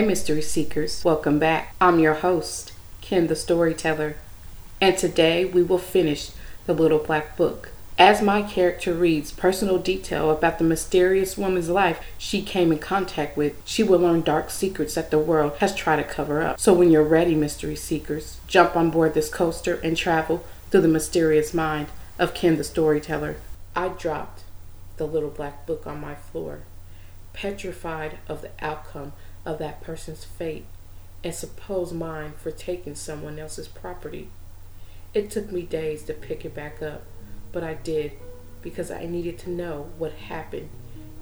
Hey, mystery seekers, welcome back. I'm your host, Ken the Storyteller, and today we will finish The Little Black Book. As my character reads personal detail about the mysterious woman's life she came in contact with, she will learn dark secrets that the world has tried to cover up. So when you're ready, mystery seekers, jump on board this coaster and travel through the mysterious mind of Ken the Storyteller. I dropped the little black book on my floor, petrified of the outcome of that person's fate and suppose mine for taking someone else's property. It took me days to pick it back up but I did because I needed to know what happened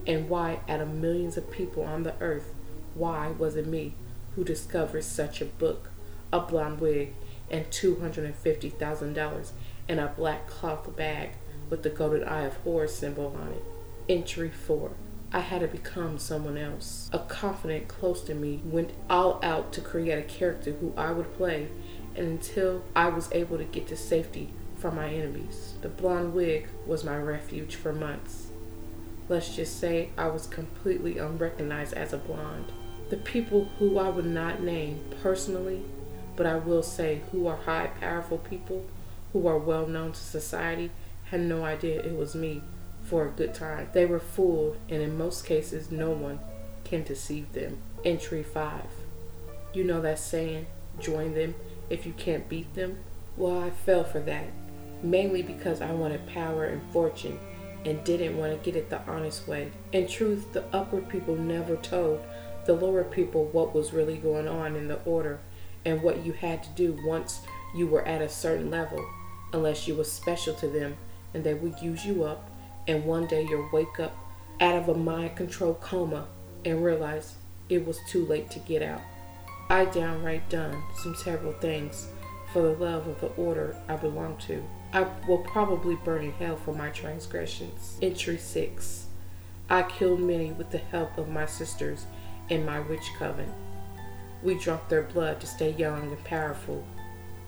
and why, out of millions of people on the earth, why was it me who discovered such a book, a blonde wig, and $250,000 in a black cloth bag with the golden eye of Horus symbol on it? Entry 4. I had to become someone else. A confidant close to me went all out to create a character who I would play, and until I was able to get to safety from my enemies. The blonde wig was my refuge for months. Let's just say I was completely unrecognized as a blonde. The people who I would not name personally, but I will say who are high, powerful people who are well known to society, had no idea it was me for a good time. They were fooled, and in most cases, no one can deceive them. Entry 5. You know that saying, join them if you can't beat them? Well, I fell for that mainly because I wanted power and fortune and didn't want to get it the honest way. In truth, the upper people never told the lower people what was really going on in the order and what you had to do once you were at a certain level, unless you were special to them and they would use you up, and one day you'll wake up out of a mind controlled coma and realize it was too late to get out. I downright done some terrible things for the love of the order I belong to. I will probably burn in hell for my transgressions. Entry 6. I killed many with the help of my sisters in my witch coven. We drank their blood to stay young and powerful.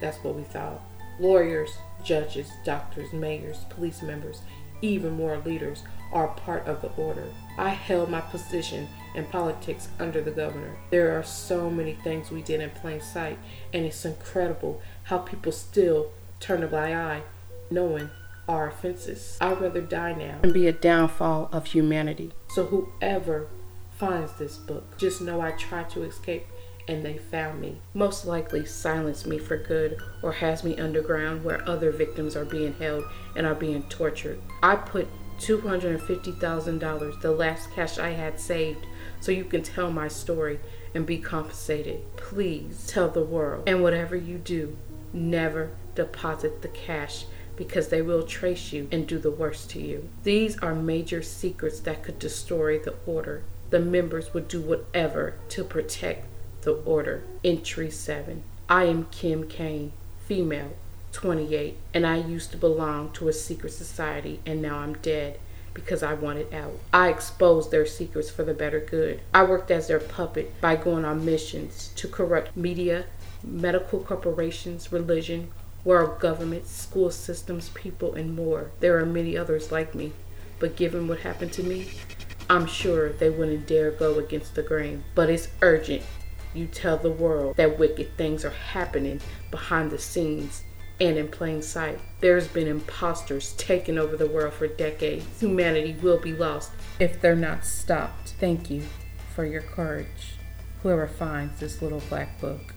That's what we thought. Lawyers, judges, doctors, mayors, police members, even more leaders are part of the order. I held my position in politics under the governor. There are so many things we did in plain sight, and it's incredible how people still turn a blind eye, knowing our offenses. I'd rather die now and be a downfall of humanity. So whoever finds this book, just know I tried to escape and they found me. Most likely silenced me for good or has me underground where other victims are being held and are being tortured. I put $250,000, the last cash I had saved, so you can tell my story and be compensated. Please tell the world. And whatever you do, never deposit the cash because they will trace you and do the worst to you. These are major secrets that could destroy the order. The members would do whatever to protect the order. Entry 7. I am Kim Kane, female, 28, and I used to belong to a secret society and now I'm dead because I wanted out. I exposed their secrets for the better good. I worked as their puppet by going on missions to corrupt media, medical corporations, religion, world governments, school systems, people, and more. There are many others like me, but given what happened to me, I'm sure they wouldn't dare go against the grain. But it's urgent. You tell the world that wicked things are happening behind the scenes and in plain sight. There's been imposters taking over the world for decades. Humanity will be lost if they're not stopped. Thank you for your courage. Whoever finds this little black book.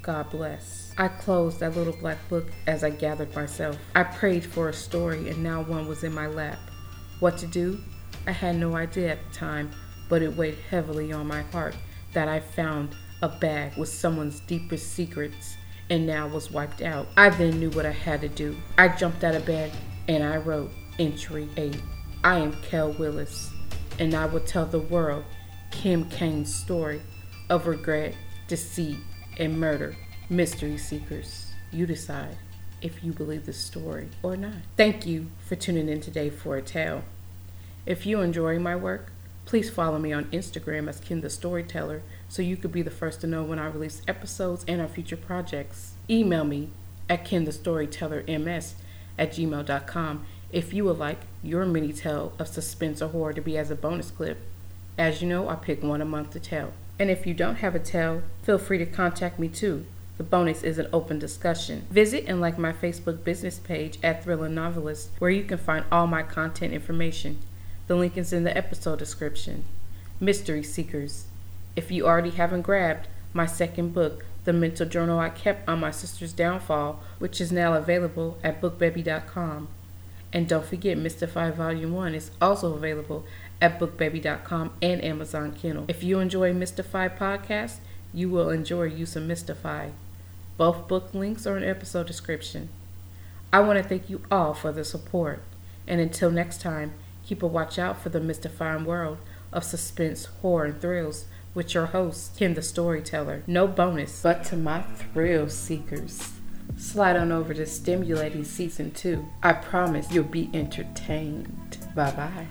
God bless. I closed that little black book as I gathered myself. I prayed for a story, and now one was in my lap. What to do? I had no idea at the time, but it weighed heavily on my heart that I found a bag with someone's deepest secrets and now was wiped out. I then knew what I had to do. I jumped out of bed and I wrote entry 8. I am Kel Willis, and I will tell the world Kim Kane's story of regret, deceit, and murder. Mystery Seekers, you decide if you believe the story or not. Thank you for tuning in today for a tale. If you enjoy my work, please follow me on Instagram as Ken the Storyteller so you could be the first to know when I release episodes and our future projects. Email me at kenthestorytellerms at gmail.com if you would like your mini tale of suspense or horror to be as a bonus clip. As you know, I pick one a month to tell. And if you don't have a tell, feel free to contact me too. The bonus is an open discussion. Visit and like my Facebook business page at Thrillin Novelist, where you can find all my content information. The link is in the episode description. Mystery Seekers. If you already haven't grabbed my second book, The Mental Journal I Kept on My Sister's Downfall, which is now available at bookbaby.com. And don't forget, Mystify Volume 1 is also available at bookbaby.com and Amazon Kindle. If you enjoy Mystify podcast, you will enjoy Use of Mystify. Both book links are in episode description. I want to thank you all for the support. And until next time, keep a watch out for the mystifying world of suspense, horror, and thrills with your host, Ken the Storyteller. No bonus, but to my thrill seekers. Slide on over to Stimulating Season 2. I promise you'll be entertained. Bye bye.